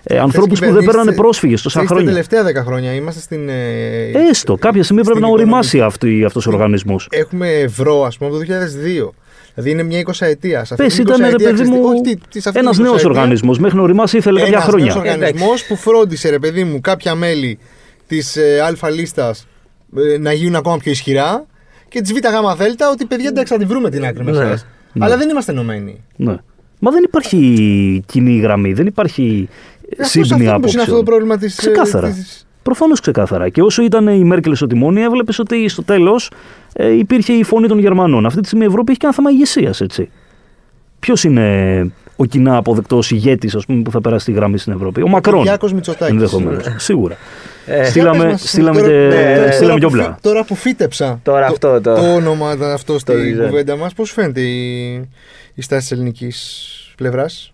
Ε, ανθρώπους που δεν κυβερνήσεις, παίρνανε πρόσφυγες τόσα ξέρεις, χρόνια. Τα τελευταία 10 χρόνια είμαστε στην. ε, Έστω, κάποια στιγμή πρέπει στην να οικονομική. οριμάσει αυτή, αυτός ο οργανισμός. Έχουμε ευρώ, ας πούμε, από το 2002. Δηλαδή είναι μια 20 ετία. Πες ήταν ρε παιδί μου ένας νέος οργανισμός. Μέχρι να οριμάσει ήθελε κάποια Ένας χρόνια. νέος οργανισμός που φρόντισε ρε παιδί μου κάποια μέλη της ε, α λίστας ε, να γίνουν ακόμα πιο ισχυρά και της β γ δέλτα ότι παιδιά εντάξει θα τη βρούμε την άκρη μέσα. Ναι. Αλλά δεν είμαστε ενωμένοι. Ναι. Μα δεν υπάρχει κοινή γραμμή, δεν υπάρχει Αυτός σύμπνοια αυτό είναι αυτό το απόψεων. πρόβλημα της... ε, Ξεκάθαρα. της- Προφανώς ξεκάθαρα. Και όσο ήταν η Μέρκελ στο τιμόνι, έβλεπες ότι στο τέλος ε, υπήρχε η φωνή των Γερμανών. Αυτή τη στιγμή η Ευρώπη έχει και ένα θέμα ηγεσίας, έτσι. Ποιος είναι ο κοινά αποδεκτός ηγέτης, ας πούμε, που θα περάσει τη γραμμή στην Ευρώπη; Ο Μακρόν. Κυριάκος Μητσοτάκης. Ενδεχομένως. Σίγουρα. Ε, Για Στείλαμε, πες μας, στείλαμε τώρα- και, ναι, στείλαμε και τώρα, που, όπλα. φύ- τώρα που φύτεψα Τώρα αυτό το- το όνομα τα- αυτό το στην design. κουβέντα μας, πώς φαίνεται η, η στάση της ελληνικής πλευράς;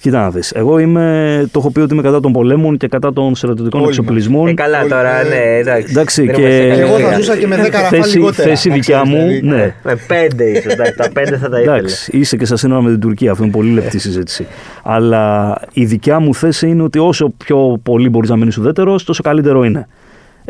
Κοίτα να δεις. Εγώ είμαι, το έχω πει ότι είμαι κατά των πολέμων και κατά των στρατιωτικών Όλοι μας. εξοπλισμών. Ε, καλά Όλοι, τώρα, ε, ναι, εντάξει. εντάξει, Δεν και- είμαστε Και κανένα εγώ θα μεγάλο. ζούσα και με 10 ραφάλ θέση, λιγότερα. θέση να δικιά ξέρεις, μου, δηλαδή. ναι. Με πέντε ίσως. Τα πέντε θα τα ήθελα. Εντάξει, είσαι και στα σύνορα με την Τουρκία. Αυτό είναι πολύ λεπτή συζήτηση. Αλλά η δικιά μου θέση είναι ότι όσο πιο πολύ μπορείς να μείνεις ουδέτερος, τόσο καλύτερο είναι.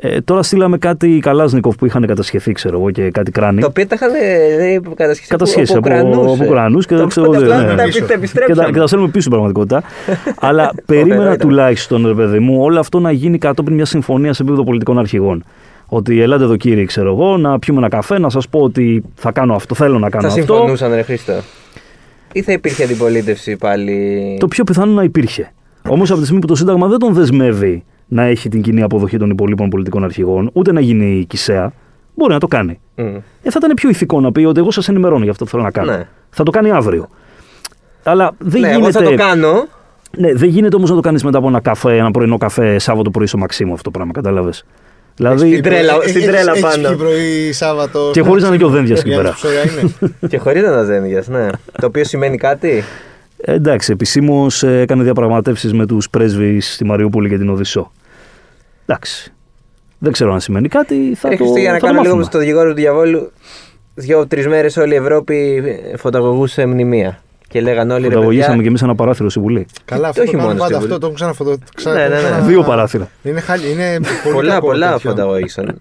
Ε, τώρα στείλαμε κάτι Καλάζνικοφ που είχαν κατασχεθεί, ξέρω εγώ, και κάτι κράνη. Το οποίο τα είχαν ε, κατασχέσει Κατασχέσει από, Ουκρανούς, από ε. Ουκρανούς και Το δεν ξέρω. οποίο δεν- απλά ναι. τα πίσω. επι- και, τα τα, επιστρέψαμε. και τα στέλνουμε πίσω στην πραγματικότητα. Αλλά περίμενα ήταν. τουλάχιστον, ρε παιδί μου, όλο αυτό να γίνει κατόπιν μια συμφωνία σε επίπεδο πολιτικών αρχηγών. Ότι ελάτε εδώ κύριοι, ξέρω εγώ, να πιούμε ένα καφέ, να σας πω ότι θα κάνω αυτό, θέλω να κάνω Θα αυτό. συμφωνούσαν, ρε Χρήστο. Ή θα υπήρχε αντιπολίτευση πάλι; Το πιο πιθανό να υπήρχε. Όμως από τη στιγμή που το Σύνταγμα δεν τον δεσμεύει να έχει την κοινή αποδοχή των υπολείπων πολιτικών αρχηγών, ούτε να γίνει κησαία, μπορεί να το κάνει. Μμ. Ε, θα ήταν πιο ηθικό να πει ότι εγώ σας ενημερώνω για αυτό που θέλω να κάνω. Ναι. Θα το κάνει αύριο. Αλλά δεν Ναι, εγώ γίνεται. θα το κάνω. Ναι, δεν γίνεται όμως να το κάνεις μετά από ένα καφέ, ένα πρωινό καφέ Σάββατο πρωί στο Μαξίμου αυτό το πράγμα, κατάλαβες; Δηλαδή. Στην τρέλα- Έχεις- στην τρέλα έχεις πάνω. πιει πρωί Σάββατο. Και χωρίς να είναι και ο Δένδιας εκεί Για να πέρα. σου ψωριά είναι. και χωρίς να ζένιγε, ναι. το οποίο σημαίνει κάτι; Ε, εντάξει, επισήμως έκανε διαπραγματεύσεις με τους πρέσβεις στη Μαριούπολη και την Οδυσσό. Εντάξει. Δεν ξέρω αν σημαίνει κάτι. Θα Ρε το, Χρήστο, για να θα το κάνω λίγο μάθουμε. στο δικηγόρο του διαβόλου. Δύο-τρεις μέρες όλη η Ευρώπη φωταγωγούσε μνημεία. Και λέγαν όλοι ρε Φωταγωγήσαμε παιδιά. και εμείς ένα παράθυρο στη Βουλή. Καλά, αυτό Όχι το κάνουν μόνο πάντα. στη Αυτό το έχουν ξαναφωτο... ξα- Ναι, το ναι, έχουν ναι. ξανα- Δύο παράθυρα. Είναι, χάλι, είναι πολύ Πολλά, κακό πολλά τέτοιο. φωταγωγήσαν.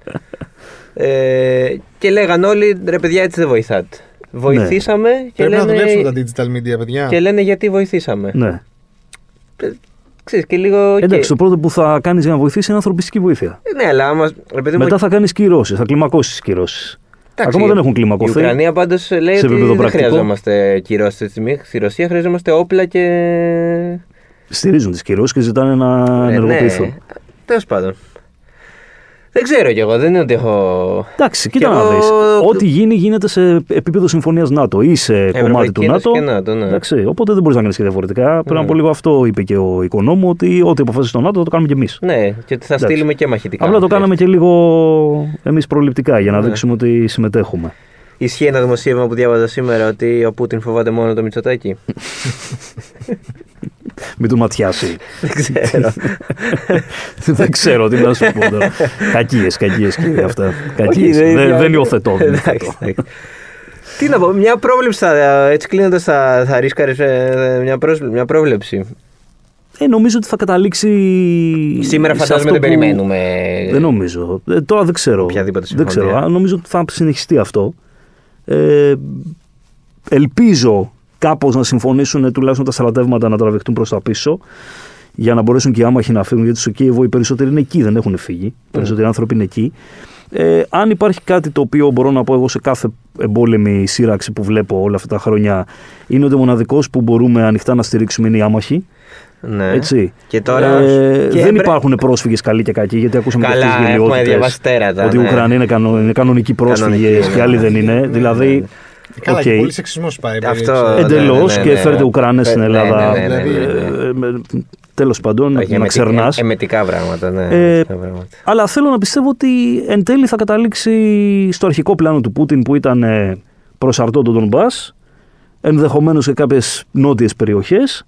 ε, και λέγαν όλοι ρε παιδιά, έτσι δεν βοηθάτε. Βοηθήσαμε και, Πρέπει να δουλέψουμε τα λένε, digital media, παιδιά. και λένε γιατί βοηθήσαμε; Ναι. Ξέρεις, και λίγο. Εντάξει, και... το πρώτο που θα κάνεις για να βοηθήσει είναι ανθρωπιστική βοήθεια. Ναι, αλλά άμα. Ρε παιδί μου, Μετά θα κάνεις κυρώσεις, θα κλιμακώσεις κυρώσεις. εντάξει, Ακόμα δεν έχουν Η κλιμακωθεί. Ουκρανία πάντως λέει σε ότι επίπεδο δεν πρακτικό. χρειαζόμαστε κυρώσεις αυτή τη στιγμή. Στη Ρωσία χρειαζόμαστε όπλα και. Στηρίζουν τις κυρώσεις και ζητάνε να Ε, ενεργοποιηθούν. Ναι. Τέλος πάντων. Δεν ξέρω κι εγώ, δεν είναι ότι έχω. Εντάξει, Κι κοίτα να εγώ- δεις. Ό,τι γίνει, γίνεται σε επίπεδο συμφωνίας ΝΑΤΟ ή σε κομμάτι Ευρωπαϊκή του Ένωση ΝΑΤΟ. και ΝΑΤΟ, ναι. Εντάξει, οπότε δεν μπορείς να κάνεις και διαφορετικά. Πριν Ναι. από λίγο αυτό είπε και ο οικονόμου, ότι ό,τι αποφασίσει το ΝΑΤΟ θα το κάνουμε κι εμείς. Ναι, και ότι θα Εντάξει. στείλουμε και μαχητικά. Απλά το κάναμε και λίγο εμείς προληπτικά για να Ναι. δείξουμε ότι συμμετέχουμε. Ισχύει ένα δημοσίευμα που διάβαζα σήμερα ότι ο Πούτιν φοβάται μόνο το Μητσοτάκι. Μην του ματιάσει. δεν ξέρω. δεν ξέρω τι να σου πω τώρα. κακίες, κακίες κύριε αυτά. Κακίες. Όχι, Δεν, δεν- δεν υιοθετώ. δεν Εντάξει, υιοθετώ. εντάξει. Τι να πω, μια πρόβλεψη θα, έτσι κλείνοντας θα, θα ρίσκαρες ε, μια, πρόσ- μια πρόβλεψη. Ε, νομίζω ότι θα καταλήξει. Σήμερα σε φαντάζομαι αυτό δεν που- περιμένουμε. Δεν νομίζω. Ε, τώρα δεν ξέρω. Οποιαδήποτε δεν ξέρω. συμφωνία. Α, Νομίζω ότι θα συνεχιστεί αυτό. Ε, ελπίζω κάπως να συμφωνήσουν ε, τουλάχιστον τα στρατεύματα να τραβηχτούν προς τα πίσω για να μπορέσουν και οι άμαχοι να φύγουν γιατί στο Κίεβο οι περισσότεροι είναι εκεί, δεν έχουν φύγει. Οι περισσότεροι άνθρωποι είναι εκεί. Ε, αν υπάρχει κάτι το οποίο μπορώ να πω εγώ σε κάθε εμπόλεμη σύραξη που βλέπω όλα αυτά τα χρόνια είναι ότι ο μοναδικός που μπορούμε ανοιχτά να στηρίξουμε είναι οι άμαχοι. Ναι. Έτσι. Και τώρα. Ε, και δεν πρέ- υπάρχουν πρόσφυγες καλοί και κακοί, γιατί ακούσαμε Καλά, και αυτές τις έχουμε γελοιότητες. διαβάσει τέρατα, Ότι οι ναι. Ουκρανοί είναι, κανο, είναι κανονικοί πρόσφυγες Κανονικοί, και ναι, άλλοι ναι, δεν ναι, είναι. ναι, δηλαδή. Καλά, οκ. και πολύ σεξισμός πάει. Αυτό- περίπου. ναι, Εντελώς ναι, ναι, και ναι. φέρτε Ουκρανές στην Ναι, Ελλάδα. ναι, ναι, ναι, ναι, ναι. Τέλος πάντων, Όχι, να εμετικά- ξερνάς. Εμετικά πράγματα, ναι. Ε, εμετικά πράγματα. Αλλά θέλω να πιστεύω ότι εν τέλει θα καταλήξει στο αρχικό πλάνο του Πούτιν που ήταν ε, προσαρτό τον Ντομπά, ενδεχομένως σε κάποιες νότιες περιοχές.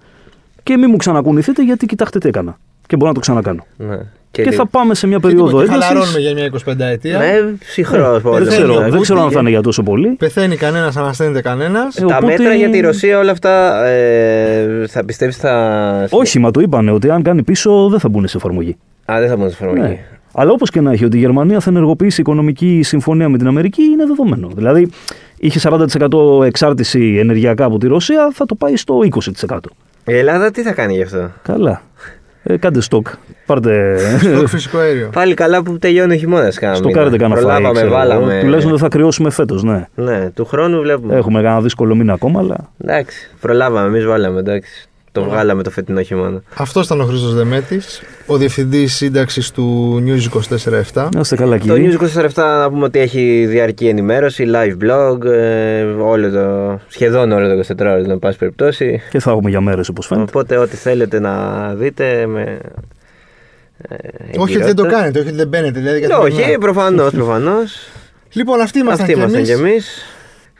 Και μην μου ξανακουνηθείτε γιατί κοιτάξτε τι έκανα. Και μπορώ να το ξανακάνω. Ναι. Και, λίγο- θα πάμε σε μια Και περίοδο τίποτα, ένταση. Χαλαρώνουμε για μια 25 ετία. Ναι, ψυχρό δεν, πόλεμο. ξέρω, Πεθαίνει ο δεν ξέρω αν Πούτιν. θα είναι για τόσο πολύ. Πεθαίνει κανένας, ανασταίνεται κανένας. Ε, Τα οπότε- μέτρα για τη Ρωσία όλα αυτά ε, θα πιστεύεις θα. Όχι, μα το είπανε ότι αν κάνει πίσω δεν θα μπουν σε εφαρμογή. Α, δεν θα μπουν σε εφαρμογή. Ναι. Αλλά όπως και να έχει, ότι η Γερμανία θα ενεργοποιήσει οικονομική συμφωνία με την Αμερική είναι δεδομένο. Δηλαδή, είχε 40% εξάρτηση ενεργειακά από τη Ρωσία, θα το πάει στο 20%. Η Ελλάδα τι θα κάνει γι' αυτό; Καλά. Ε, κάντε στόκ. Πάρτε. Στο φυσικό αέριο. Πάλι καλά που τελειώνει ο χειμώνας. Στο κάνετε κανένα φάι. Προλάβαμε, ξέρω εγώ. βάλαμε. Τουλάχιστον δεν θα κρυώσουμε φέτος, ναι. Ναι, του χρόνου βλέπουμε. Έχουμε κανένα δύσκολο μήνα ακόμα, αλλά. Εντάξει, προλάβαμε, εμείς βάλαμε, εντάξει. Το βγάλαμε το φετινό χειμώνα. Αυτός ήταν ο Χρήστος Δεμέτης, ο διευθυντής σύνταξης του News 24-7. Να είστε καλά, Το κύριε. News 24 να πούμε ότι έχει διαρκή ενημέρωση, live blog, ε, όλο το, σχεδόν όλο το 24 ώρες, να πάση περιπτώσει. Και θα έχουμε για μέρες, όπως φαίνεται. Οπότε ό,τι θέλετε να δείτε με. Ε, Όχι ότι δεν το εγκυρότητα. κάνετε, όχι ότι δεν μπαίνετε. Δηλαδή, Ναι, καθημερινά. όχι, προφανώς, προφανώς. Λοιπόν, αυτοί ήμασταν Αυτοί κι ήμασταν εμείς. κι εμείς.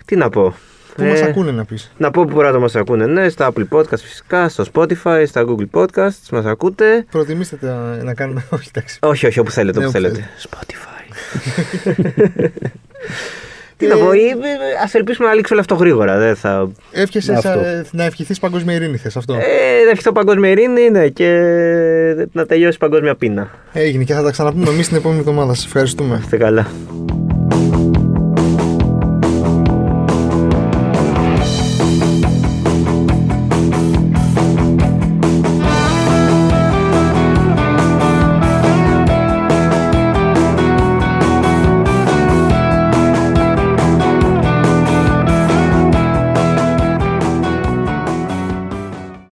Τι να πω. Πού Ε, μας ακούνε να πεις. Να πω που μπορείτε να μας ακούνε, ναι, στα Apple Podcast φυσικά, στο Spotify, στα Google Podcasts, μας ακούτε. Προτιμήστε τα- να κάνουμε. Όχι, εντάξει. Όχι, όχι, όπου θέλετε, Ναι, όπου όπου θέλετε. Spotify. Τι να πω, ή- ας ελπίσουμε να λήξει όλο αυτό γρήγορα, δεν θα... Εύχεσαι Αυτό. σα- να ευχηθείς παγκόσμια ειρήνη, θες αυτό; Ε, να ευχηθώ παγκόσμια ειρήνη, ναι, και να τελειώσει η παγκόσμια πείνα. Έγινε και θα τα ξαναπούμε εμείς την επόμενη εβδομάδα. Σας ευχαριστούμε. Είστε καλά.